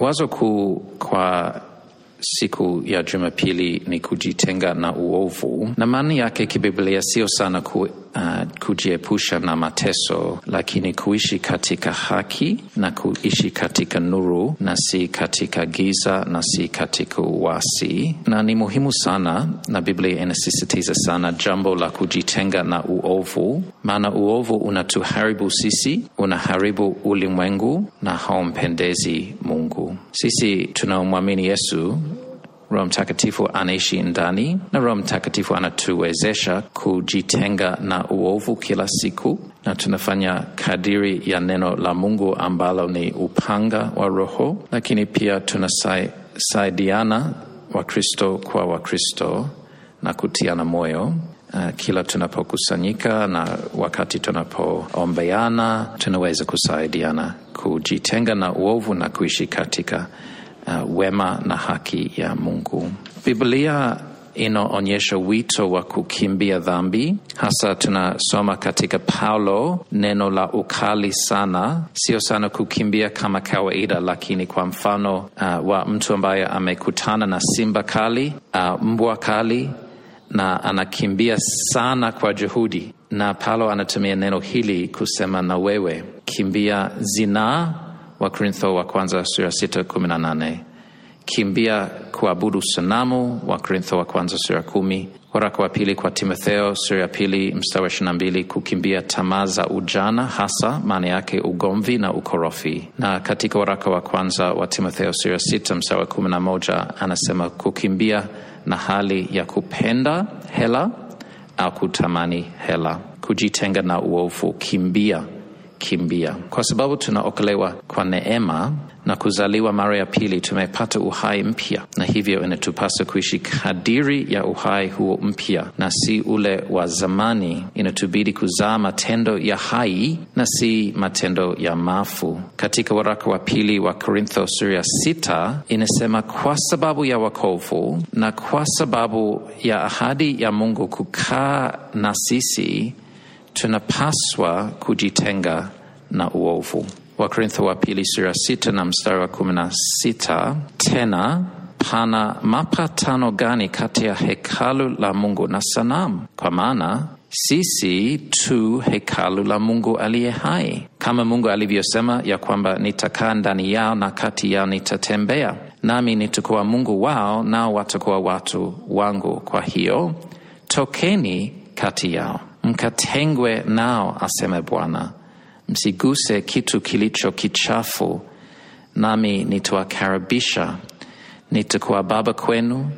Wazo kuu kwa siku ya Jumapili ni kujitenga na uovu, na maana yake kibiblia sio sana ku, uh, kujiepusha na mateso, lakini kuishi katika haki na kuishi katika nuru na si katika giza na si katika uasi. Na ni muhimu sana, na Biblia inasisitiza sana jambo la kujitenga na uovu, maana uovu unatuharibu sisi, unaharibu ulimwengu na haumpendezi Mungu. Sisi tunaomwamini Yesu Roho Mtakatifu anaishi ndani na Roho Mtakatifu anatuwezesha kujitenga na uovu kila siku, na tunafanya kadiri ya neno la Mungu ambalo ni upanga wa Roho, lakini pia tunasaidiana Wakristo kwa Wakristo na kutiana moyo uh, kila tunapokusanyika na wakati tunapoombeana, tunaweza kusaidiana kujitenga na uovu na kuishi katika uh, wema na haki ya Mungu. Biblia inaonyesha wito wa kukimbia dhambi. Hasa tunasoma katika Paulo neno la ukali sana, sio sana kukimbia kama kawaida, lakini kwa mfano uh, wa mtu ambaye amekutana na simba kali, uh, mbwa kali na anakimbia sana kwa juhudi, na Paulo anatumia neno hili kusema na wewe kimbia zinaa Wakorintho wa kwanza sura sita kumi na nane. Kimbia kuabudu sanamu Wakorintho wa kwanza sura kumi. Waraka wa pili kwa Timotheo sura ya pili mstari wa ishirini na mbili kukimbia tamaa za ujana, hasa maana yake ugomvi na ukorofi. Na katika waraka wa kwanza wa Timotheo sura ya sita mstari wa kumi na moja anasema kukimbia na hali ya kupenda hela au kutamani hela, kujitenga na uovu, kimbia kimbia. Kwa sababu tunaokolewa kwa neema na kuzaliwa mara ya pili, tumepata uhai mpya, na hivyo inatupasa kuishi kadiri ya uhai huo mpya na si ule wa zamani. Inatubidi kuzaa matendo ya hai na si matendo ya mafu. Katika waraka wa pili wa Korintho ya sita inasema, kwa sababu ya wakovu na kwa sababu ya ahadi ya Mungu kukaa na sisi tunapaswa kujitenga na uovu. Wakorintho wa pili sura sita na mstari wa kumi na sita tena pana mapatano gani kati ya hekalu la Mungu na sanamu? Kwa maana sisi tu hekalu la Mungu aliye hai, kama Mungu alivyosema ya kwamba nitakaa ndani yao na kati yao nitatembea, nami nitakuwa Mungu wao, nao watakuwa watu wangu. Kwa hiyo tokeni kati yao mkatengwe nao, aseme Bwana, msiguse kitu kilicho kichafu, nami nitawakaribisha. Nitakuwa baba kwenu,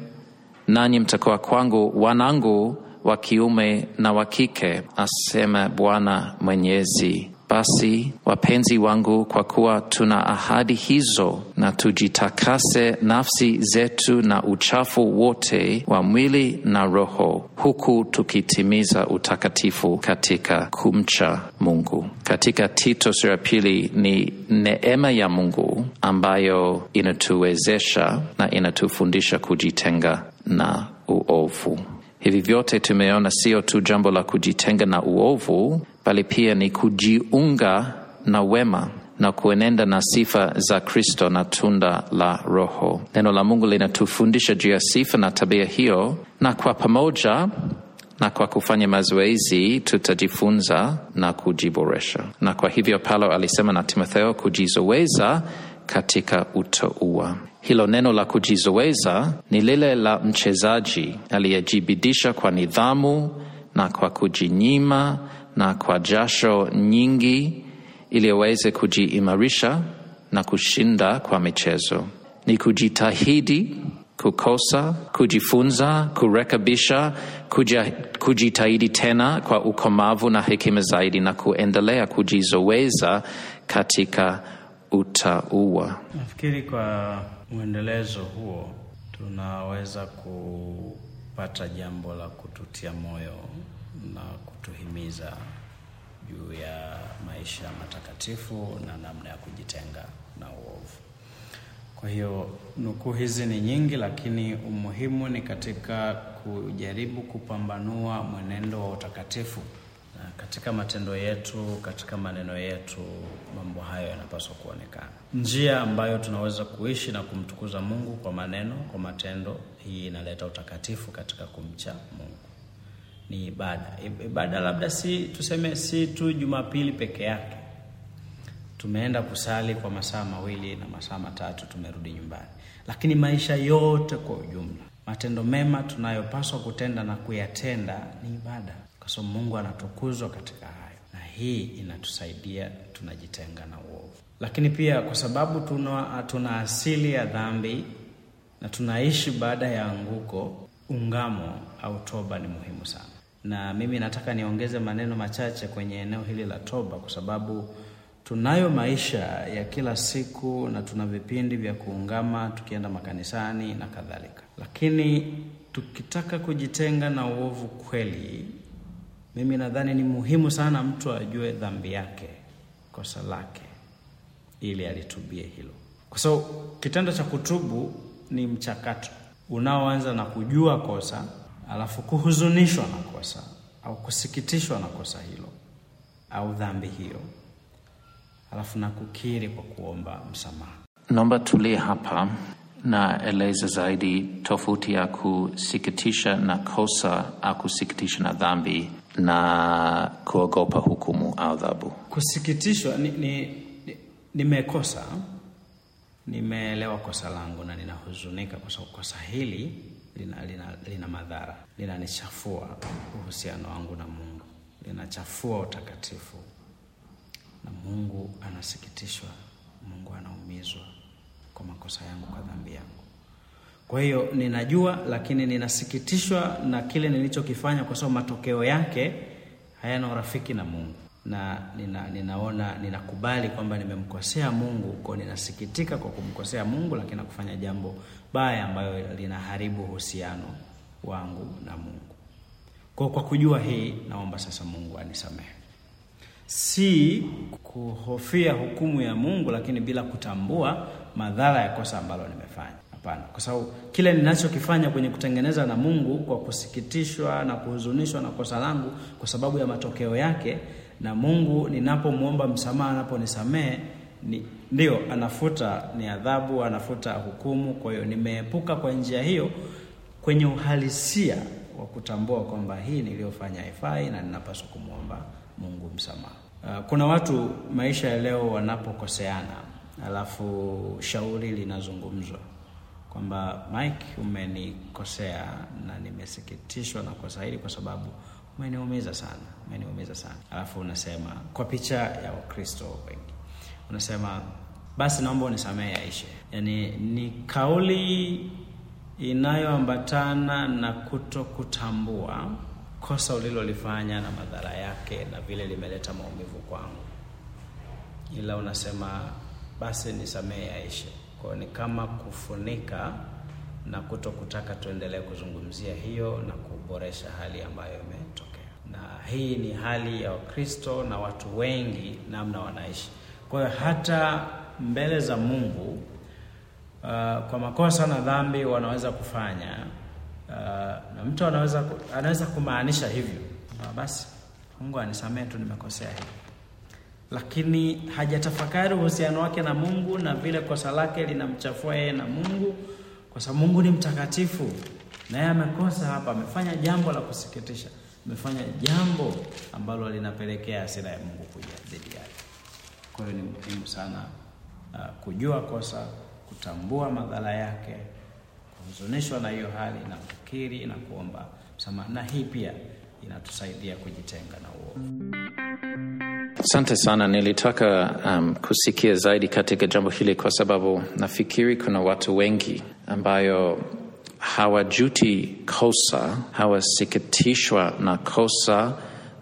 nanyi mtakuwa kwangu wanangu wa kiume na wa kike, aseme Bwana Mwenyezi. Basi wapenzi wangu, kwa kuwa tuna ahadi hizo, na tujitakase nafsi zetu na uchafu wote wa mwili na roho, huku tukitimiza utakatifu katika kumcha Mungu. Katika Tito sura pili ni neema ya Mungu ambayo inatuwezesha na inatufundisha kujitenga na uovu. Hivi vyote tumeona sio tu jambo la kujitenga na uovu, bali pia ni kujiunga na wema na kuenenda na sifa za Kristo na tunda la Roho. Neno la Mungu linatufundisha juu ya sifa na tabia hiyo, na kwa pamoja na kwa kufanya mazoezi tutajifunza na kujiboresha. Na kwa hivyo Paulo alisema na Timotheo kujizoweza katika utauwa. Hilo neno la kujizoweza ni lile la mchezaji aliyejibidisha kwa nidhamu na kwa kujinyima na kwa jasho nyingi ili aweze kujiimarisha na kushinda kwa michezo. Ni kujitahidi, kukosa, kujifunza, kurekebisha, kujitahidi tena kwa ukomavu na hekima zaidi, na kuendelea kujizoweza katika utaua. Nafikiri kwa mwendelezo huo tunaweza kupata jambo la kututia moyo kutuhimiza juu ya maisha matakatifu na namna ya kujitenga na uovu. Kwa hiyo nukuu hizi ni nyingi, lakini umuhimu ni katika kujaribu kupambanua mwenendo wa utakatifu na katika matendo yetu, katika maneno yetu, mambo hayo yanapaswa kuonekana. Njia ambayo tunaweza kuishi na kumtukuza Mungu kwa maneno, kwa matendo, hii inaleta utakatifu katika kumcha Mungu. Ni ibada. Ibada labda si tuseme, si tu Jumapili peke yake tumeenda kusali kwa masaa mawili na masaa matatu tumerudi nyumbani, lakini maisha yote kwa ujumla, matendo mema tunayopaswa kutenda na kuyatenda ni ibada, kwa sababu Mungu anatukuzwa katika hayo, na hii inatusaidia tunajitenga na uovu. Lakini pia kwa sababu tuna, tuna asili ya dhambi na tunaishi baada ya anguko, ungamo au toba ni muhimu sana, na mimi nataka niongeze maneno machache kwenye eneo hili la toba kwa sababu tunayo maisha ya kila siku na tuna vipindi vya kuungama tukienda makanisani na kadhalika, lakini tukitaka kujitenga na uovu kweli, mimi nadhani ni muhimu sana mtu ajue dhambi yake, kosa lake, ili alitubie hilo, kwa sababu kitendo cha kutubu ni mchakato. Unaoanza na kujua kosa, alafu kuhuzunishwa na kosa au kusikitishwa na kosa hilo au dhambi hiyo alafu na kukiri kwa kuomba msamaha. Naomba tulie hapa na eleza zaidi tofauti ya kusikitisha na kosa au kusikitisha na dhambi na kuogopa hukumu au adhabu. Kusikitishwa ni, ni, nimekosa nimeelewa kosa langu na ninahuzunika kwa sababu kosa hili lina, lina, lina madhara, linanichafua uhusiano wangu na Mungu, linachafua utakatifu na Mungu anasikitishwa, Mungu anaumizwa kwa makosa yangu, kwa dhambi yangu. Kwa hiyo ninajua, lakini ninasikitishwa na kile nilichokifanya, kwa sababu matokeo yake hayana urafiki na Mungu, na nina, ninaona ninakubali kwamba nimemkosea Mungu, kwa ninasikitika kwa kumkosea Mungu, lakini nakufanya jambo baya ambayo linaharibu uhusiano wangu na Mungu. Kwa kwa kujua hii, naomba sasa Mungu anisamehe si kuhofia hukumu ya Mungu, lakini bila kutambua madhara ya kosa ambalo nimefanya. Hapana, kwa sababu kile ninachokifanya kwenye kutengeneza na Mungu kwa kusikitishwa na kuhuzunishwa na kosa langu kwa sababu ya matokeo yake, na Mungu ninapomwomba msamaha, anaponisamehe ni ndio anafuta, ni adhabu, anafuta hukumu. Kwa hiyo nimeepuka kwa njia hiyo kwenye uhalisia wa kutambua kwamba hii niliyofanya haifai na ninapaswa kumwomba Mungu msamaha. Uh, kuna watu maisha ya leo wanapokoseana, alafu shauri linazungumzwa kwamba Mike, umenikosea na nimesikitishwa na kosa hili kwa sababu umeniumiza sana, umeniumiza sana. Alafu unasema kwa picha ya Wakristo wengi unasema basi naomba unisamehe yaishe. Yaani ni kauli inayoambatana na kuto kutambua kosa ulilolifanya na madhara yake na vile limeleta maumivu kwangu, ila unasema basi nisamehe yaishe. Kwa ni kama kufunika na kuto kutaka tuendelee kuzungumzia hiyo na kuboresha hali ambayo imetokea, na hii ni hali ya Wakristo na watu wengi namna wanaishi. Kwa hiyo hata mbele za Mungu uh, kwa makosa na dhambi wanaweza kufanya Uh, na mtu anaweza anaweza kumaanisha hivyo. Uh, basi Mungu anisamehe tu nimekosea hivi, lakini hajatafakari uhusiano wake na Mungu na vile kosa lake linamchafua yeye na Mungu, kwa sababu Mungu ni mtakatifu na yeye amekosa hapa, amefanya jambo la kusikitisha, amefanya jambo ambalo linapelekea hasira ya Mungu kuja dhidi yake. Kwa hiyo ni muhimu sana uh, kujua kosa, kutambua madhara yake kuhuzunishwa na hiyo hali na kukiri na kuomba msamaha, na hii pia inatusaidia kujitenga na uovu. Asante sana. Nilitaka um, kusikia zaidi katika jambo hili kwa sababu nafikiri kuna watu wengi ambayo hawajuti kosa, hawasikitishwa na kosa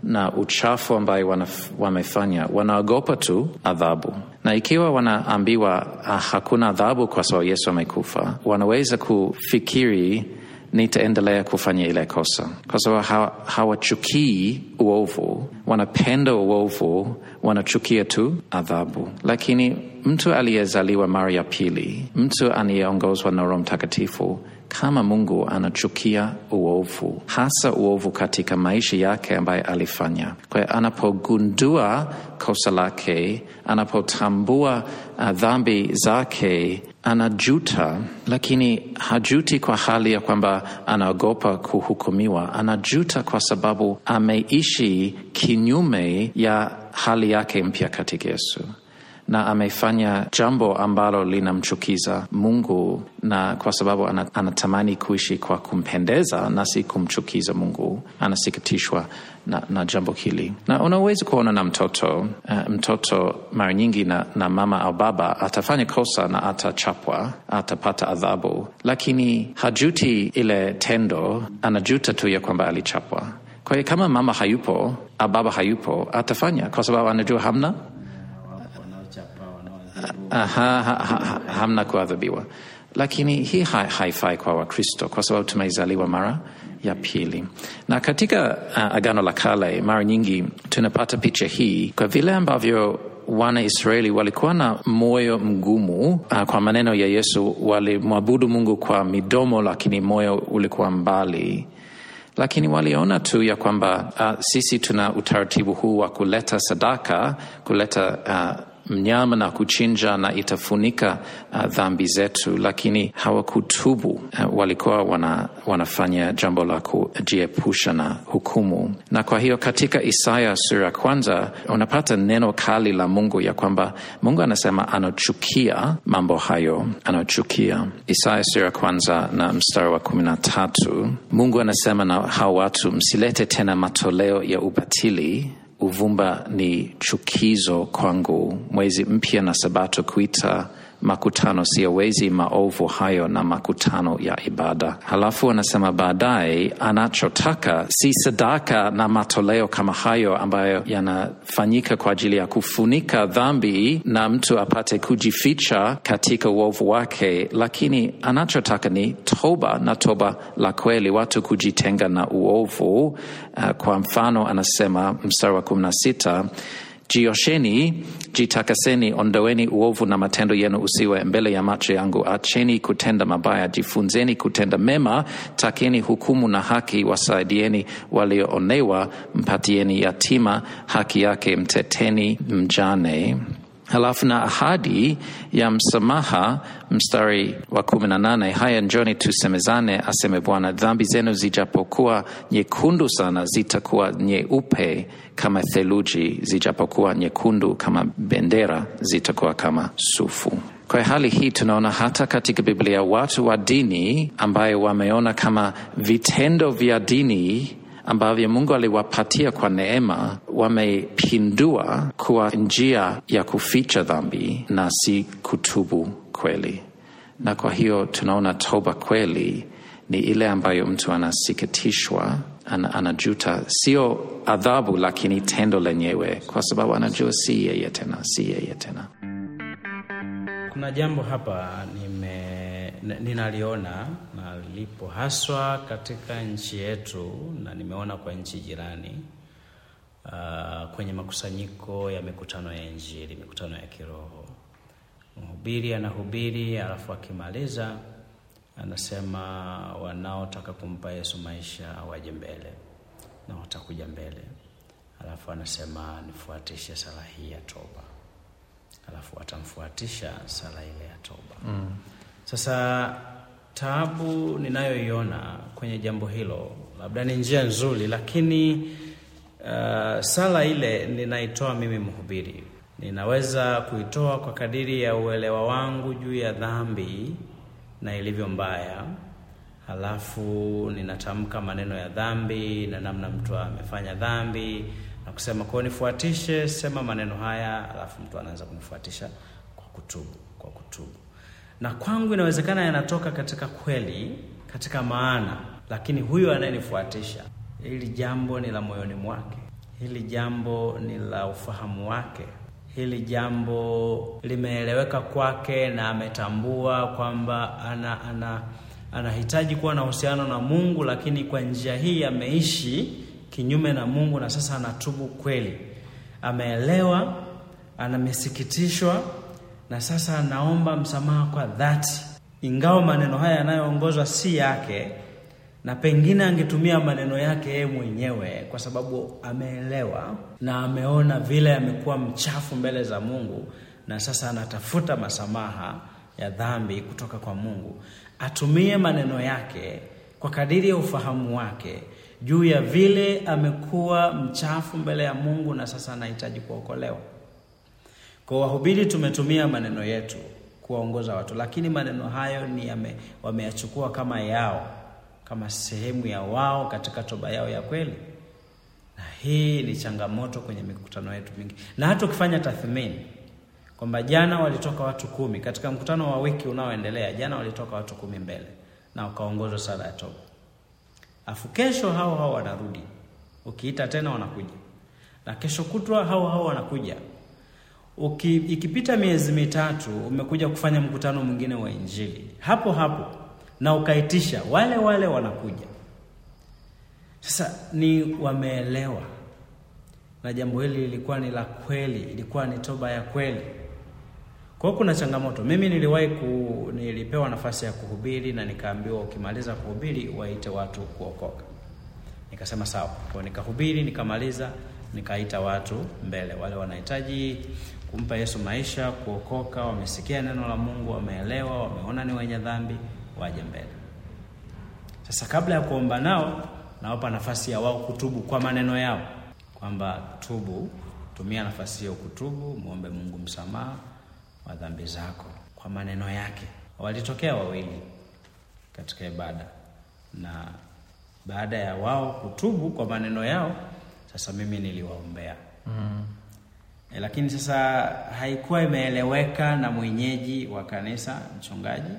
na uchafu ambayo wamefanya, wanaogopa tu adhabu, na ikiwa wanaambiwa ah, hakuna adhabu kwa sababu Yesu amekufa, wanaweza kufikiri nitaendelea kufanya ile kosa, kwa sababu hawachukii uovu, wanapenda uovu, wanachukia tu adhabu. Lakini mtu aliyezaliwa mara ya pili, mtu anayeongozwa na Roho Mtakatifu, kama Mungu anachukia uovu, hasa uovu katika maisha yake ambaye alifanya. Kwa anapogundua kosa lake, anapotambua uh, dhambi zake, anajuta, lakini hajuti kwa hali ya kwamba anaogopa kuhukumiwa. Anajuta kwa sababu ameishi kinyume ya hali yake mpya katika Yesu na amefanya jambo ambalo linamchukiza Mungu, na kwa sababu anatamani kuishi kwa kumpendeza na si kumchukiza Mungu, anasikitishwa na, na jambo hili. Na unaweza kuona na mtoto uh, mtoto mara nyingi na, na mama au baba atafanya kosa na atachapwa, atapata adhabu, lakini hajuti ile tendo, anajuta tu ya kwamba alichapwa. Kwa hiyo kama mama hayupo au baba hayupo, atafanya kwa sababu anajua hamna ha, ha, ha, hamna kuadhibiwa, lakini hii ha, haifai kwa Wakristo kwa sababu tumezaliwa mara ya pili. Na katika uh, Agano la Kale mara nyingi tunapata picha hii kwa vile ambavyo Wanaisraeli walikuwa na moyo mgumu. Uh, kwa maneno ya Yesu, walimwabudu Mungu kwa midomo, lakini moyo ulikuwa mbali lakini waliona tu ya kwamba uh, sisi tuna utaratibu huu wa kuleta sadaka, kuleta uh, mnyama na kuchinja na itafunika uh, dhambi zetu, lakini hawakutubu. Uh, walikuwa wana, wanafanya jambo la kujiepusha na hukumu. Na kwa hiyo katika Isaya sura ya kwanza unapata neno kali la Mungu ya kwamba Mungu anasema anachukia mambo hayo, anachukia. Isaya sura ya kwanza na mstari wa kumi na tatu Mungu anasema na hao watu, msilete tena matoleo ya ubatili uvumba ni chukizo kwangu, mwezi mpya na Sabato kuita makutano siyowezi maovu hayo na makutano ya ibada. Halafu anasema baadaye, anachotaka si sadaka na matoleo kama hayo ambayo yanafanyika kwa ajili ya kufunika dhambi na mtu apate kujificha katika uovu wake, lakini anachotaka ni toba na toba la kweli, watu kujitenga na uovu. Uh, kwa mfano anasema mstari wa kumi na sita Jiosheni, jitakaseni, ondoeni uovu na matendo yenu usiwe mbele ya macho yangu. Acheni kutenda mabaya, jifunzeni kutenda mema, takeni hukumu na haki, wasaidieni walioonewa, mpatieni yatima haki yake, mteteni mjane. Halafu na ahadi ya msamaha, mstari wa kumi na nane haya njoni tusemezane, aseme Bwana, dhambi zenu zijapokuwa nyekundu sana, zitakuwa nyeupe kama theluji, zijapokuwa nyekundu kama bendera, zitakuwa kama sufu. Kwa hali hii tunaona hata katika Biblia watu wa dini ambayo wameona kama vitendo vya dini ambavyo Mungu aliwapatia kwa neema wamepindua kuwa njia ya kuficha dhambi na si kutubu kweli. Na kwa hiyo tunaona toba kweli ni ile ambayo mtu anasikitishwa, an, anajuta, sio adhabu, lakini tendo lenyewe, kwa sababu anajua si yeye tena, si yeye tena. Kuna jambo hapa nime n- ninaliona na lipo haswa katika nchi yetu na nimeona kwa nchi jirani uh, kwenye makusanyiko ya mikutano ya Injili, mikutano ya kiroho. Mhubiri anahubiri, alafu akimaliza anasema wanaotaka kumpa Yesu maisha waje mbele na watakuja mbele, alafu anasema nifuatishe sala hii ya toba alafu atamfuatisha sala ile ya toba mm. Sasa taabu ninayoiona kwenye jambo hilo, labda ni njia nzuri, lakini uh, sala ile ninaitoa mimi mhubiri, ninaweza kuitoa kwa kadiri ya uelewa wangu juu ya dhambi na ilivyo mbaya, halafu ninatamka maneno ya dhambi na namna mtu amefanya dhambi na kusema kwao, nifuatishe, sema maneno haya, halafu mtu anaanza kumfuatisha kwa kutubu, kwa kutubu. Na kwangu inawezekana yanatoka katika kweli, katika maana, lakini huyo anayenifuatisha, hili jambo ni la moyoni mwake, hili jambo ni la ufahamu wake, hili jambo limeeleweka kwake na ametambua kwamba ana, ana anahitaji kuwa na uhusiano na Mungu, lakini kwa njia hii ameishi kinyume na Mungu, na sasa anatubu kweli, ameelewa, anamesikitishwa, na sasa anaomba msamaha kwa dhati, ingawa maneno haya yanayoongozwa si yake, na pengine angetumia maneno yake yeye mwenyewe, kwa sababu ameelewa na ameona vile amekuwa mchafu mbele za Mungu, na sasa anatafuta masamaha ya dhambi kutoka kwa Mungu. Atumie maneno yake kwa kadiri ya ufahamu wake juu ya vile amekuwa mchafu mbele ya Mungu na sasa anahitaji kuokolewa. Kwa wahubiri tumetumia maneno yetu kuwaongoza watu, lakini maneno hayo ni yame, wameyachukua kama yao, kama sehemu ya wao katika toba yao ya kweli, na hii ni changamoto kwenye mikutano yetu mingi, na hata ukifanya tathmini kwamba jana walitoka watu kumi katika mkutano wa wiki unaoendelea, jana walitoka watu kumi mbele na wakaongozwa sala ya toba, afu kesho hao hao wanarudi, ukiita tena wanakuja, na kesho kutwa hao hao wanakuja. Uki, ikipita miezi mitatu umekuja kufanya mkutano mwingine wa Injili hapo hapo na ukaitisha, wale wale wanakuja. Sasa ni wameelewa, na jambo hili lilikuwa ni la kweli, ilikuwa ni toba ya kweli. Kwa kuna changamoto. Mimi niliwahi ku, nilipewa nafasi ya kuhubiri na nikaambiwa ukimaliza kuhubiri waite watu kuokoka. Nikasema sawa. Nikahubiri, nikamaliza, nikaita watu mbele, wale wanahitaji kumpa Yesu maisha, kuokoka, wamesikia neno la Mungu, wameelewa, wameona ni wenye dhambi, waje mbele. Sasa kabla ya kuomba nao, nawapa nafasi ya wao kutubu kwa maneno yao, kwamba tubu, tumia nafasi hiyo kutubu, muombe Mungu msamaha wa dhambi zako kwa maneno yake. Walitokea wawili katika ibada, na baada ya wao kutubu kwa maneno yao, sasa mimi niliwaombea mm. E, lakini sasa haikuwa imeeleweka na mwenyeji wa kanisa, mchungaji,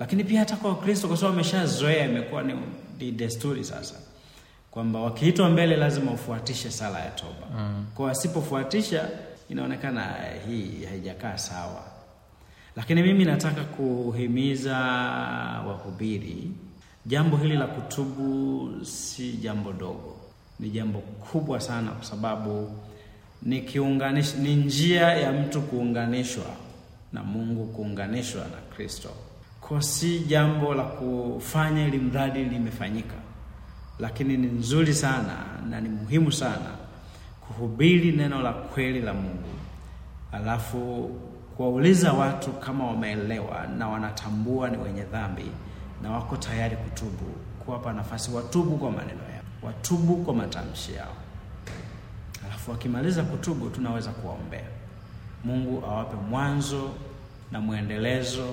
lakini pia hata kwa Wakristo, kwa sababu wameshazoea, imekuwa ni, ni desturi sasa kwamba wakiitwa mbele lazima ufuatishe sala ya toba. Mm. Kwa wasipofuatisha inaonekana hii haijakaa sawa, lakini mimi nataka kuhimiza wahubiri, jambo hili la kutubu si jambo dogo, ni jambo kubwa sana, kwa sababu ni kiunganish, ni njia ya mtu kuunganishwa na Mungu, kuunganishwa na Kristo. Kwa si jambo la kufanya ili mradi limefanyika, lakini ni nzuri sana na ni muhimu sana kuhubiri neno la kweli la Mungu, alafu kuwauliza watu kama wameelewa na wanatambua ni wenye dhambi na wako tayari kutubu, kuwapa nafasi watubu kwa maneno yao, watubu kwa matamshi yao. Alafu wakimaliza kutubu, tunaweza kuwaombea Mungu awape mwanzo na mwendelezo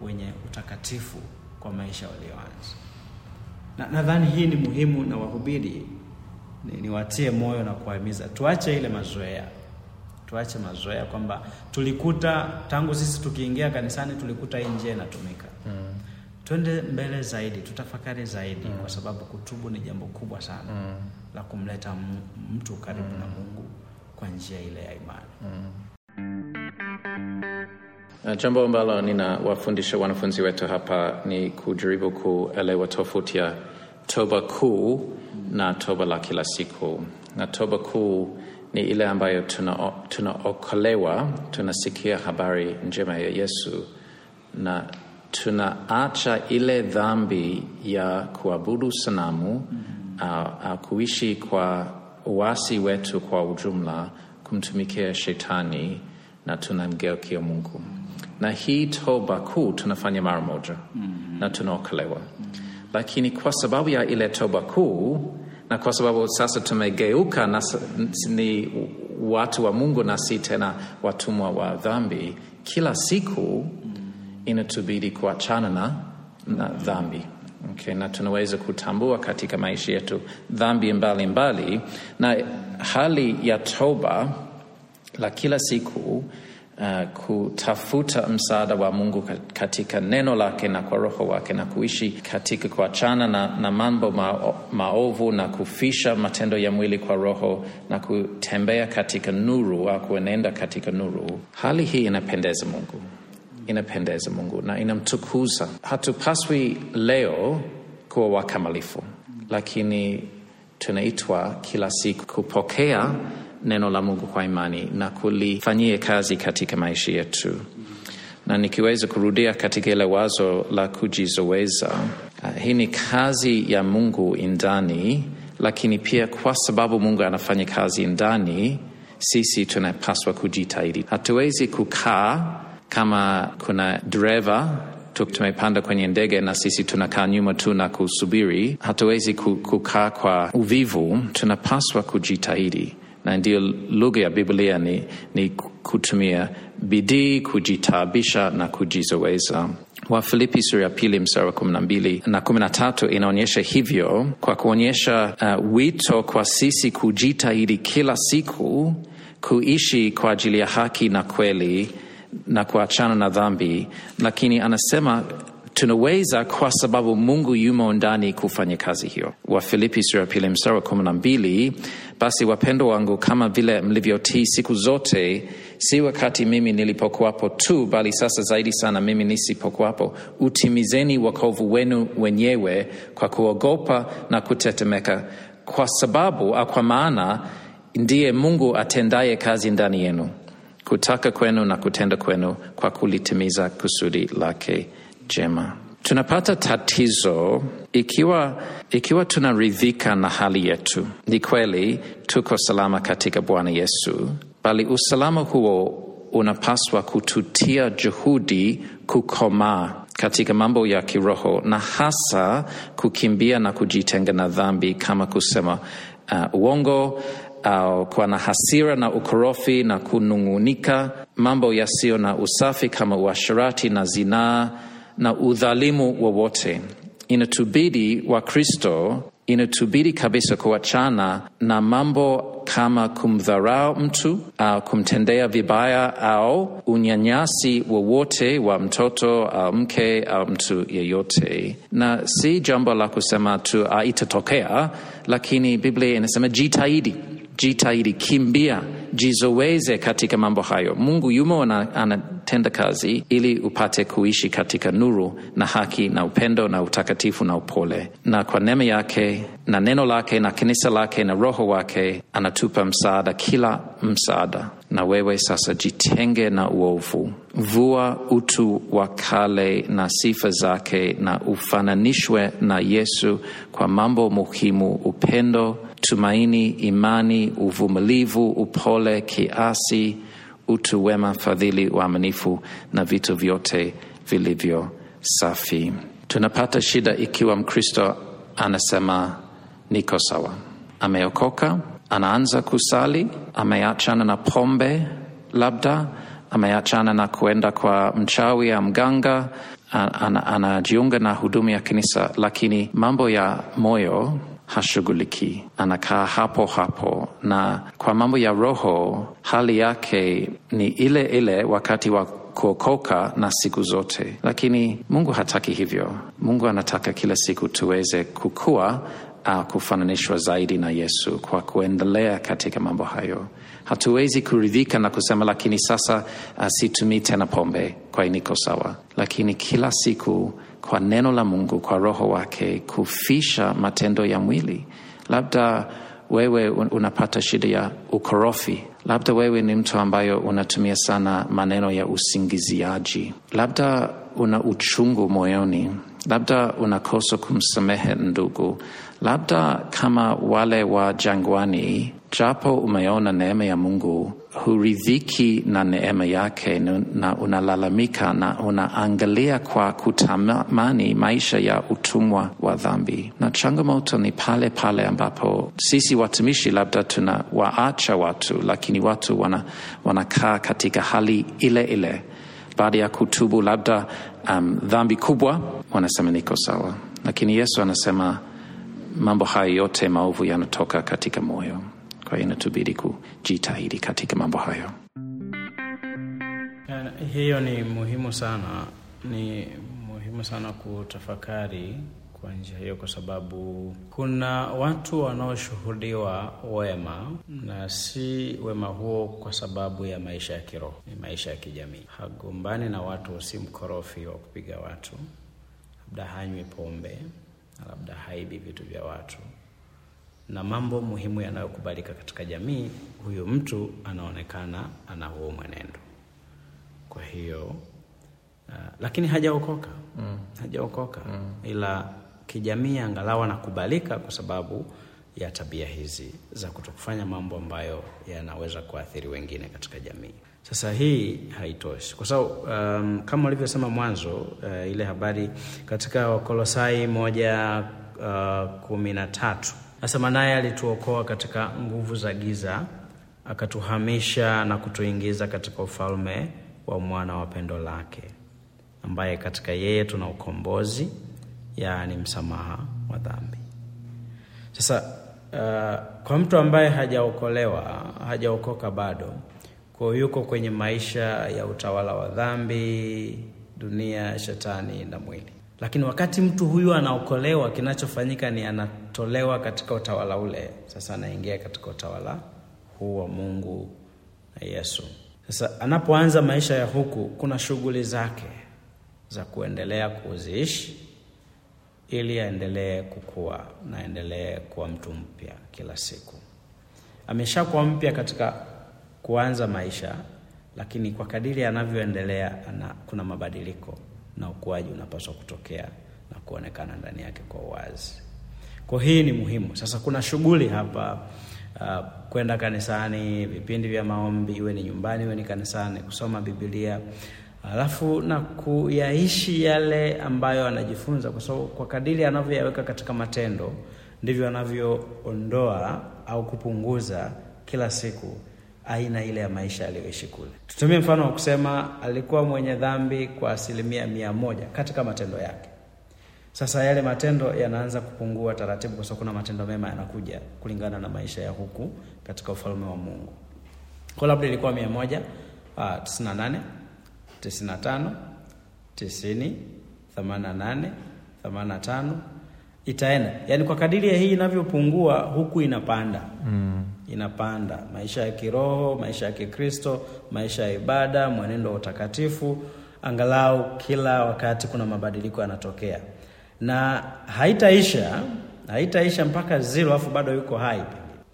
wenye utakatifu kwa maisha walioanza. Na nadhani hii ni muhimu, na wahubiri niwatie ni moyo na kuwahimiza tuache ile mazoea, tuache mazoea kwamba tulikuta tangu sisi tukiingia kanisani tulikuta hii njia inatumika. mm. Twende mbele zaidi, tutafakari zaidi, mm. kwa sababu kutubu ni jambo kubwa sana mm. la kumleta mtu karibu mm. na Mungu kwa njia ile ya imani mm. Jambo ambalo ninawafundisha wanafunzi wetu hapa ni kujaribu kuelewa tofauti ya toba kuu na toba la kila siku. Na toba kuu ni ile ambayo tunaokolewa, tuna tunasikia habari njema ya Yesu na tunaacha ile dhambi ya kuabudu sanamu au, uh, kuishi kwa uasi wetu kwa ujumla, kumtumikia shetani na tunamgeukia Mungu. Na hii toba kuu tunafanya mara moja na tunaokolewa. Lakini kwa sababu ya ile toba kuu na kwa sababu sasa tumegeuka na ni watu wa Mungu na si tena watumwa wa dhambi, kila siku inatubidi kuachana na, na dhambi okay, na tunaweza kutambua katika maisha yetu dhambi mbalimbali mbali, na hali ya toba la kila siku Uh, kutafuta msaada wa Mungu katika neno lake na kwa roho wake na kuishi katika kuachana na, na mambo ma, maovu na kufisha matendo ya mwili kwa roho na kutembea katika nuru au kuenenda katika nuru. Hali hii inapendeza Mungu inapendeza Mungu na inamtukuza. Hatupaswi leo kuwa wakamilifu, lakini tunaitwa kila siku kupokea neno la Mungu kwa imani na kulifanyia kazi katika maisha yetu. Na nikiweza kurudia katika ile wazo la kujizoweza, uh, hii ni kazi ya Mungu ndani, lakini pia kwa sababu Mungu anafanya kazi ndani, sisi tunapaswa kujitahidi. Hatuwezi kukaa kama kuna dereva tumepanda kwenye ndege na sisi tunakaa nyuma tu na kusubiri. Hatuwezi kukaa kwa uvivu, tunapaswa kujitahidi, na ndiyo lugha ya Biblia ni, ni kutumia bidii, kujitaabisha na kujizoweza. Wafilipi sura ya pili mstari wa kumi na mbili na kumi na tatu inaonyesha hivyo kwa kuonyesha uh, wito kwa sisi kujitahidi kila siku kuishi kwa ajili ya haki na kweli na kuachana na dhambi, lakini anasema tunaweza kwa sababu Mungu yumo ndani kufanya kazi hiyo. Wafilipi sura ya pili mstari wa kumi na mbili basi wapendo wangu, kama vile mlivyotii siku zote, si wakati mimi nilipokuwapo tu, bali sasa zaidi sana mimi nisipokuwapo, utimizeni wokovu wenu wenyewe kwa kuogopa na kutetemeka, kwa sababu au kwa maana ndiye Mungu atendaye kazi ndani yenu kutaka kwenu na kutenda kwenu kwa kulitimiza kusudi lake jema. Tunapata tatizo ikiwa, ikiwa tunaridhika na hali yetu. Ni kweli tuko salama katika Bwana Yesu, bali usalama huo unapaswa kututia juhudi kukomaa katika mambo ya kiroho na hasa kukimbia na kujitenga na dhambi kama kusema uh, uongo au kuwa na hasira na ukorofi na kunung'unika, mambo yasiyo na usafi kama uasherati na zinaa na udhalimu wowote. Inatubidi Wakristo, inatubidi kabisa kuachana na mambo kama kumdharau mtu au kumtendea vibaya au unyanyasi wowote wa mtoto au mke au mtu yeyote, na si jambo la kusema tu ah, itatokea, lakini Biblia inasema jitahidi jitahidi, kimbia, jizoweze katika mambo hayo. Mungu yumo anatenda kazi ili upate kuishi katika nuru na haki na upendo na utakatifu na upole, na kwa neema yake na neno lake na kanisa lake na roho wake anatupa msaada, kila msaada. Na wewe sasa jitenge na uovu, vua utu wa kale na sifa zake, na ufananishwe na Yesu kwa mambo muhimu: upendo tumaini, imani, uvumilivu, upole, kiasi, utu wema, fadhili, uaminifu na vitu vyote vilivyo safi. Tunapata shida ikiwa Mkristo anasema niko sawa, ameokoka, anaanza kusali, ameachana na pombe, labda ameachana na kuenda kwa mchawi ya mganga, anajiunga na huduma ya kanisa, lakini mambo ya moyo hashughuliki, anakaa hapo hapo, na kwa mambo ya roho hali yake ni ile ile wakati wa kuokoka na siku zote, lakini Mungu hataki hivyo. Mungu anataka kila siku tuweze kukua uh, kufananishwa zaidi na Yesu kwa kuendelea katika mambo hayo. Hatuwezi kuridhika na kusema lakini sasa uh, situmii tena pombe, kwa niko sawa, lakini kila siku kwa neno la Mungu, kwa Roho wake kufisha matendo ya mwili. Labda wewe unapata shida ya ukorofi, labda wewe ni mtu ambayo unatumia sana maneno ya usingiziaji, labda una uchungu moyoni, labda unakosa kumsamehe ndugu, labda kama wale wa jangwani, japo umeona neema ya Mungu huridhiki na neema yake na unalalamika na unaangalia kwa kutamani maisha ya utumwa wa dhambi. Na changamoto ni pale pale ambapo sisi watumishi labda tunawaacha watu, lakini watu wana, wanakaa katika hali ile ile baada ya kutubu labda um, dhambi kubwa, wanasema niko sawa, lakini Yesu anasema mambo hayo yote maovu yanatoka katika moyo. Kwa hiyo inatubidi kujitahidi katika mambo hayo. Hiyo ni muhimu sana, ni muhimu sana kutafakari kwa njia hiyo, kwa sababu kuna watu wanaoshuhudiwa wema na si wema huo kwa sababu ya maisha ya kiroho, ni maisha ya kijamii. Hagombani na watu, si mkorofi wa kupiga watu, labda hanywi pombe, labda haibi vitu vya watu na mambo muhimu yanayokubalika katika jamii, huyu mtu anaonekana ana huo mwenendo. Kwa hiyo uh, lakini hajaokoka mm. hajaokoka mm. ila kijamii angalau anakubalika kwa sababu ya tabia hizi za kutokufanya mambo ambayo yanaweza kuathiri wengine katika jamii. Sasa hii haitoshi kwa sababu um, kama ulivyosema mwanzo uh, ile habari katika Wakolosai moja uh, kumi na tatu Nasema naye alituokoa katika nguvu za giza, akatuhamisha na kutuingiza katika ufalme wa mwana wa pendo lake, ambaye katika yeye tuna ukombozi, yaani msamaha wa dhambi. Sasa uh, kwa mtu ambaye hajaokolewa, hajaokoka bado, kwa yuko kwenye maisha ya utawala wa dhambi, dunia, shetani na mwili lakini wakati mtu huyu anaokolewa, kinachofanyika ni anatolewa katika utawala ule, sasa anaingia katika utawala huu wa Mungu na Yesu. Sasa anapoanza maisha ya huku, kuna shughuli zake za kuendelea kuziishi ili aendelee kukua na aendelee kuwa mtu mpya kila siku. Ameshakuwa mpya katika kuanza maisha, lakini kwa kadiri anavyoendelea ana, kuna mabadiliko na ukuaji unapaswa kutokea na kuonekana ndani yake kwa uwazi. Kwa hii ni muhimu. Sasa kuna shughuli hapa uh, kwenda kanisani, vipindi vya maombi, iwe ni nyumbani, iwe ni kanisani, kusoma Biblia, alafu na kuyaishi yale ambayo anajifunza, kwa sababu kwa kadiri anavyoyaweka katika matendo ndivyo anavyoondoa au kupunguza kila siku aina ile ya maisha aliyoishi kule. Tutumie mfano wa kusema alikuwa mwenye dhambi kwa asilimia mia moja katika matendo yake. Sasa yale matendo yanaanza kupungua taratibu, kwa sababu kuna matendo mema yanakuja kulingana na maisha ya huku katika ufalme wa Mungu. Kwa labda ilikuwa mia moja tisini na nane tisini na tano tisini themanini na nane themanini na tano. Itaenda, yaani kwa kadiri ya hii inavyopungua huku inapanda. Mm. Inapanda. Maisha ya kiroho, maisha ya Kikristo, maisha ya ibada, mwenendo wa utakatifu, angalau kila wakati kuna mabadiliko yanatokea, na haitaisha haitaisha mpaka zero, alafu bado yuko hai,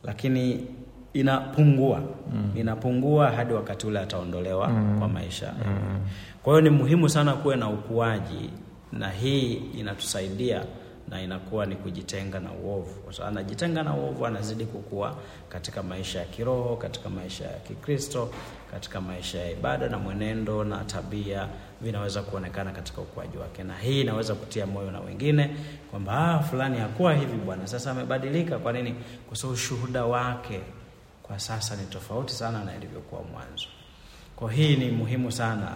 lakini inapungua mm. Inapungua hadi wakati ule ataondolewa mm. kwa maisha mm. Kwa hiyo ni muhimu sana kuwe na ukuaji, na hii inatusaidia na inakuwa ni kujitenga na uovu, So, anajitenga na uovu, anazidi kukua katika maisha ya kiroho, katika maisha ya Kikristo, katika maisha ya ibada na mwenendo na tabia vinaweza kuonekana katika ukuaji wake, na hii inaweza kutia moyo na wengine kwamba ah, fulani hakuwa hivi bwana, sasa amebadilika. Kwa nini? Kwa sababu ushuhuda wake kwa sasa ni tofauti sana na ilivyokuwa mwanzo. Kwa hii ni muhimu sana.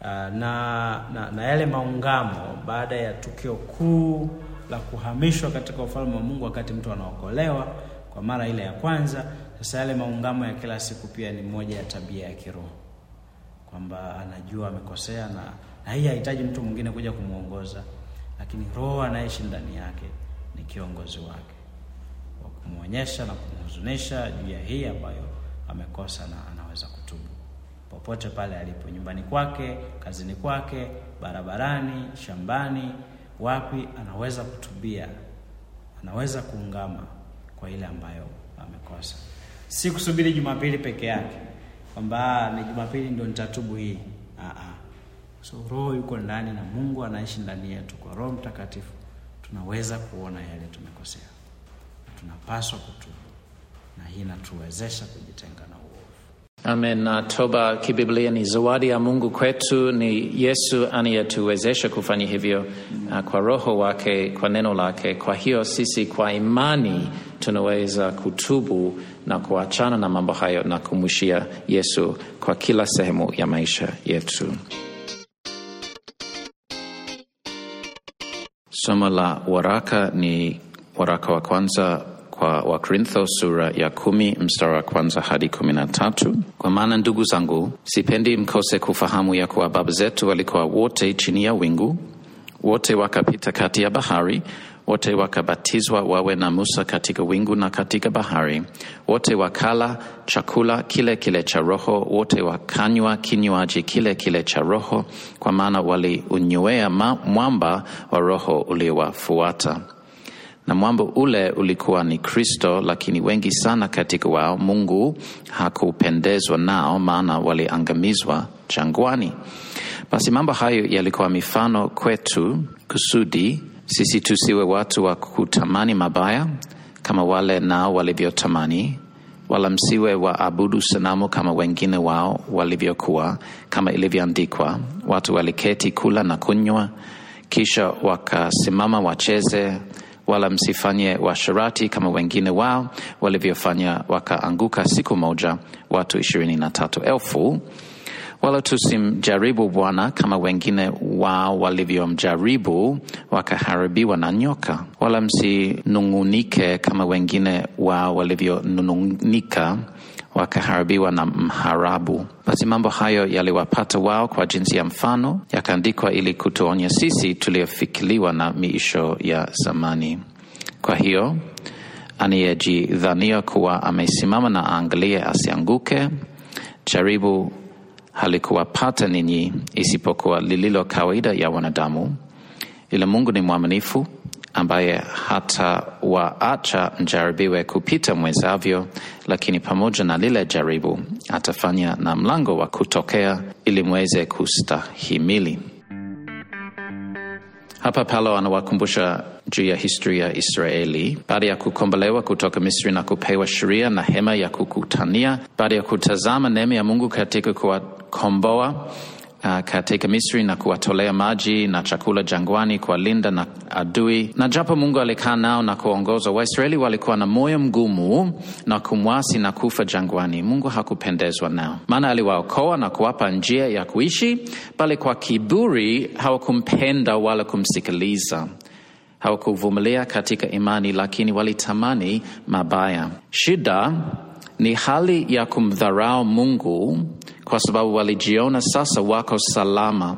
Uh, na, na, na yale maungamo baada ya tukio kuu la kuhamishwa katika ufalme wa Mungu, wakati mtu anaokolewa kwa mara ile ya kwanza. Sasa yale maungamo ya kila siku pia ni moja ya tabia ya kiroho, kwamba anajua amekosea, na, na hii hahitaji mtu mwingine kuja kumwongoza, lakini Roho anaishi ndani yake ni kiongozi wake wa kumwonyesha na kumhuzunisha juu ya hii ambayo amekosa na anaweza kutubu. Popote pale alipo, nyumbani kwake, kazini kwake, barabarani, shambani, wapi, anaweza kutubia, anaweza kuungama kwa ile ambayo amekosa. Si kusubiri Jumapili peke yake kwamba ni Jumapili ndio nitatubu hii. Aa, so Roho yuko ndani na Mungu anaishi ndani yetu. Kwa Roho Mtakatifu tunaweza kuona yale tumekosea, tunapaswa kutubu, na hii inatuwezesha kujitenga na. Amen. Na toba kibiblia ni zawadi ya Mungu kwetu. Ni Yesu anayetuwezesha kufanya hivyo uh, kwa Roho wake, kwa neno lake. Kwa hiyo sisi kwa imani tunaweza kutubu na kuachana na mambo hayo na kumwishia Yesu kwa kila sehemu ya maisha yetu. Somo la waraka ni waraka wa kwanza kwa Wakorintho sura ya kumi mstari wa kwanza hadi kumi na tatu. Kwa maana ndugu zangu, sipendi mkose kufahamu ya kuwa baba zetu walikuwa wote chini ya wingu, wote wakapita kati ya bahari, wote wakabatizwa wawe na Musa katika wingu na katika bahari, wote wakala chakula kile kile cha roho, wote wakanywa kinywaji kile kile cha roho, kwa maana waliunywea mwamba wa roho uliowafuata. Na mwamba ule ulikuwa ni Kristo, lakini wengi sana katika wao Mungu hakupendezwa nao, maana waliangamizwa jangwani. Basi mambo hayo yalikuwa mifano kwetu, kusudi sisi tusiwe watu wa kutamani mabaya kama wale nao walivyotamani, wala msiwe waabudu sanamu kama wengine wao walivyokuwa, kama ilivyoandikwa, watu waliketi kula na kunywa, kisha wakasimama wacheze wala msifanye washarati kama wengine wao walivyofanya, wakaanguka siku moja watu ishirini na tatu elfu. Wala tusimjaribu Bwana kama wengine wao walivyomjaribu, wakaharibiwa na nyoka. Wala msinung'unike kama wengine wao walivyonung'unika wakaharibiwa na mharabu. Basi mambo hayo yaliwapata wao kwa jinsi ya mfano, yakaandikwa ili kutuonya sisi tuliofikiliwa na miisho ya zamani. Kwa hiyo anayejidhania kuwa amesimama na aangalie asianguke. Jaribu halikuwapata ninyi isipokuwa lililo kawaida ya wanadamu, ila Mungu ni mwaminifu ambaye hatawaacha mjaribiwe kupita mwezavyo, lakini pamoja na lile jaribu atafanya na mlango wa kutokea ili mweze kustahimili. Hapa Paulo anawakumbusha juu ya historia ya Israeli baada ya kukombolewa kutoka Misri na kupewa sheria na hema ya kukutania, baada ya kutazama neema ya Mungu katika kuwakomboa Uh, katika Misri na kuwatolea maji na chakula jangwani, kuwalinda na adui. Na japo Mungu alikaa nao na kuongoza, Waisraeli walikuwa na moyo mgumu na kumwasi na kufa jangwani. Mungu hakupendezwa nao, maana aliwaokoa na kuwapa njia ya kuishi, bali kwa kiburi hawakumpenda wala kumsikiliza. Hawakuvumilia katika imani, lakini walitamani mabaya. Shida ni hali ya kumdharau Mungu kwa sababu walijiona sasa wako salama,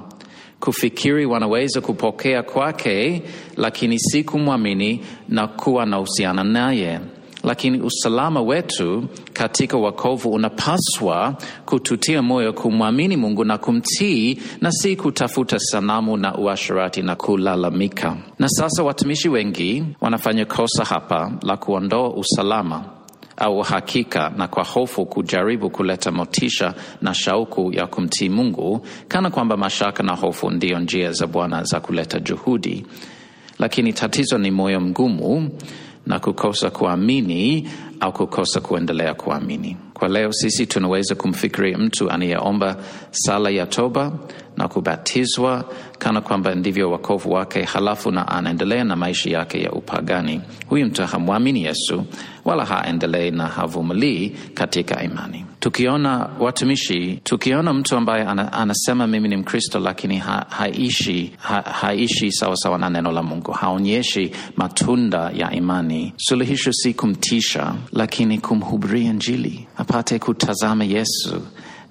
kufikiri wanaweza kupokea kwake, lakini si kumwamini na kuwa na uhusiano naye. Lakini usalama wetu katika wakovu unapaswa kututia moyo kumwamini Mungu na kumtii, na si kutafuta sanamu na uasherati na kulalamika. Na sasa watumishi wengi wanafanya kosa hapa la kuondoa usalama au hakika na kwa hofu kujaribu kuleta motisha na shauku ya kumtii Mungu, kana kwamba mashaka na hofu ndiyo njia za Bwana za kuleta juhudi. Lakini tatizo ni moyo mgumu na kukosa kuamini au kukosa kuendelea kuamini. Kwa leo sisi tunaweza kumfikiria mtu anayeomba sala ya toba na kubatizwa kana kwamba ndivyo wakovu wake, halafu na anaendelea na maisha yake ya upagani. Huyu mtu hamwamini Yesu wala haendelei na havumilii katika imani. Tukiona watumishi, tukiona mtu ambaye anasema mimi ni Mkristo lakini ha, haishi, ha, haishi sawasawa na neno la Mungu, haonyeshi matunda ya imani, suluhisho si kumtisha, lakini kumhubiria Injili apate kutazama Yesu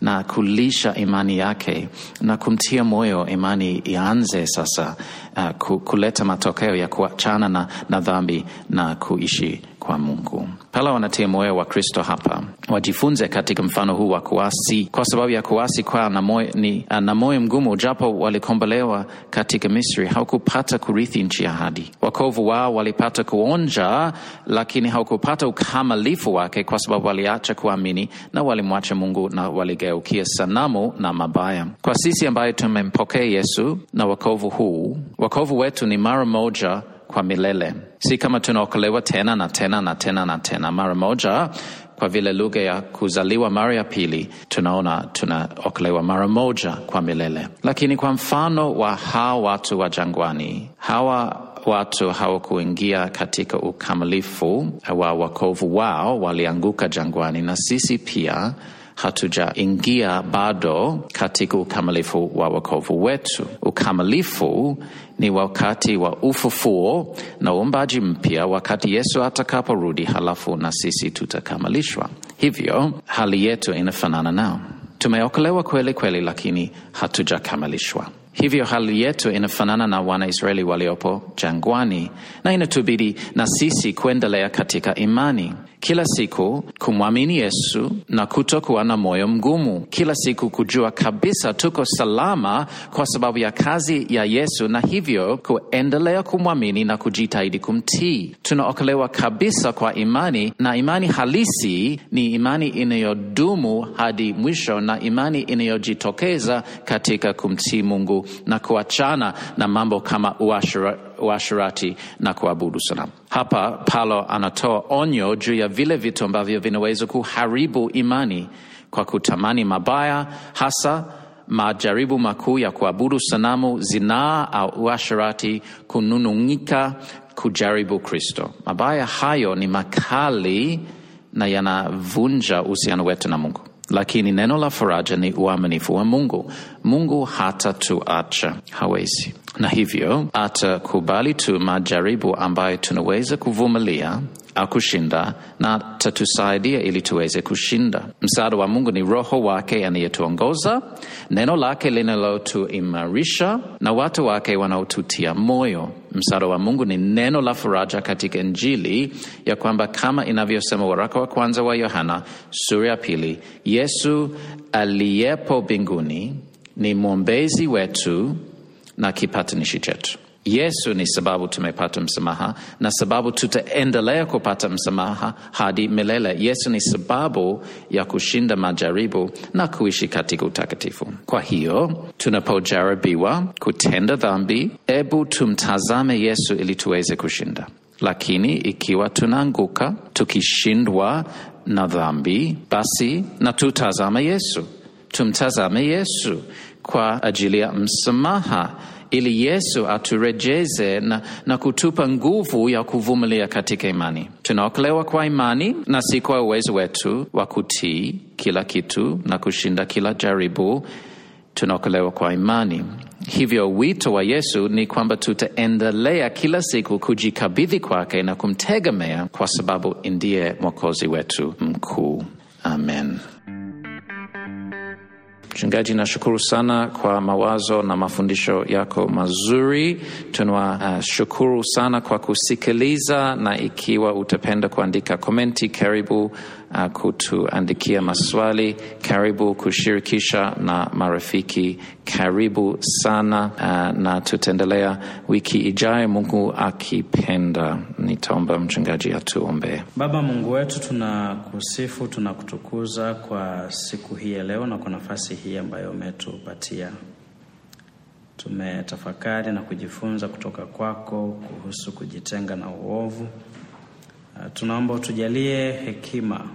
na kulisha imani yake na kumtia moyo imani ianze sasa uh, kuleta matokeo ya kuachana na, na dhambi na kuishi kwa Mungu. Pala anatia moyo wa Kristo hapa wajifunze katika mfano huu wa kuasi, kwa sababu ya kuasi kwa na moyo, mgumu. Japo walikombolewa katika Misri, hawakupata kurithi nchi ya ahadi. Wakovu wao walipata kuonja, lakini hawakupata ukamilifu wake, kwa sababu waliacha kuamini na walimwacha Mungu na waligeukia sanamu na mabaya. Kwa sisi ambaye tumempokea Yesu na wakovu huu, wakovu wetu ni mara moja kwa milele, si kama tunaokolewa tena na tena na tena na tena mara moja. Kwa vile lugha ya kuzaliwa mara ya pili, tunaona tunaokolewa mara moja kwa milele. Lakini kwa mfano wa hawa watu wa jangwani, hawa watu hawakuingia katika ukamilifu wa wokovu wao, walianguka jangwani, na sisi pia hatujaingia bado katika ukamilifu wa wokovu wetu. Ukamilifu ni wakati wa ufufuo na uumbaji mpya, wakati Yesu atakaporudi, halafu na sisi tutakamilishwa. Hivyo hali yetu inafanana nao. Tumeokolewa kweli kweli, lakini hatujakamilishwa. Hivyo hali yetu inafanana na Wanaisraeli waliopo jangwani, na inatubidi na sisi kuendelea katika imani kila siku kumwamini Yesu na kutokuwa na moyo mgumu, kila siku kujua kabisa tuko salama kwa sababu ya kazi ya Yesu, na hivyo kuendelea kumwamini na kujitahidi kumtii. Tunaokolewa kabisa kwa imani, na imani halisi ni imani inayodumu hadi mwisho, na imani inayojitokeza katika kumtii Mungu na kuachana na mambo kama uashira uasherati na kuabudu sanamu. Hapa Paulo anatoa onyo juu ya vile vitu ambavyo vinaweza kuharibu imani kwa kutamani mabaya, hasa majaribu makuu ya kuabudu sanamu, zinaa au uasherati, kununung'ika, kujaribu Kristo. Mabaya hayo ni makali na yanavunja uhusiano wetu na Mungu lakini neno la faraja ni uaminifu wa Mungu. Mungu hatatuacha, hawezi, na hivyo atakubali tu majaribu ambayo tunaweza kuvumilia au kushinda, na tatusaidia ili tuweze kushinda. Msaada wa Mungu ni Roho wake anayetuongoza, neno lake linalotuimarisha na watu wake wanaotutia moyo. Msaada wa Mungu ni neno la faraja katika Injili ya kwamba kama inavyosema waraka wa kwanza wa Yohana sura ya pili, Yesu aliyepo mbinguni ni mwombezi wetu na kipatanishi chetu. Yesu ni sababu tumepata msamaha na sababu tutaendelea kupata msamaha hadi milele. Yesu ni sababu ya kushinda majaribu na kuishi katika utakatifu. Kwa hiyo tunapojaribiwa kutenda dhambi, ebu tumtazame Yesu ili tuweze kushinda. Lakini ikiwa tunaanguka tukishindwa na dhambi, basi na tutazame Yesu, tumtazame Yesu kwa ajili ya msamaha ili Yesu aturejeze na, na kutupa nguvu ya kuvumilia katika imani. Tunaokolewa kwa imani na si kwa uwezo wetu wa kutii kila kitu na kushinda kila jaribu. Tunaokolewa kwa imani. Hivyo wito wa Yesu ni kwamba tutaendelea kila siku kujikabidhi kwake na kumtegemea, kwa sababu ndiye mwokozi wetu mkuu. Amen. Mchungaji, nashukuru sana kwa mawazo na mafundisho yako mazuri. Tunawashukuru uh, sana kwa kusikiliza, na ikiwa utapenda kuandika komenti, karibu uh, kutuandikia maswali, karibu kushirikisha na marafiki, karibu sana uh, na tutaendelea wiki ijayo, Mungu akipenda. Nitaomba mchungaji atuombee. Baba Mungu wetu, tunakusifu, tunakutukuza kwa siku hii ya leo na kwa nafasi hii ambayo umetupatia. Tumetafakari na kujifunza kutoka kwako kuhusu kujitenga na uovu. Tunaomba utujalie hekima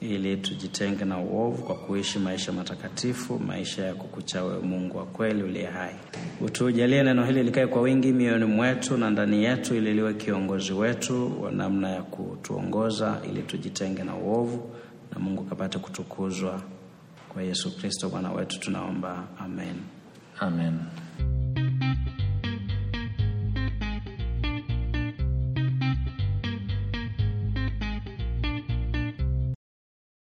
ili tujitenge na uovu kwa kuishi maisha matakatifu, maisha ya kukucha wewe, Mungu wa kweli uliye hai. Utujalie neno hili likae kwa wingi mioyoni mwetu na ndani yetu, ili liwe kiongozi wetu wa namna ya kutuongoza, ili tujitenge na uovu na Mungu kapate kutukuzwa. Kwa Yesu Kristo Bwana wetu tunaomba, amen. Amen.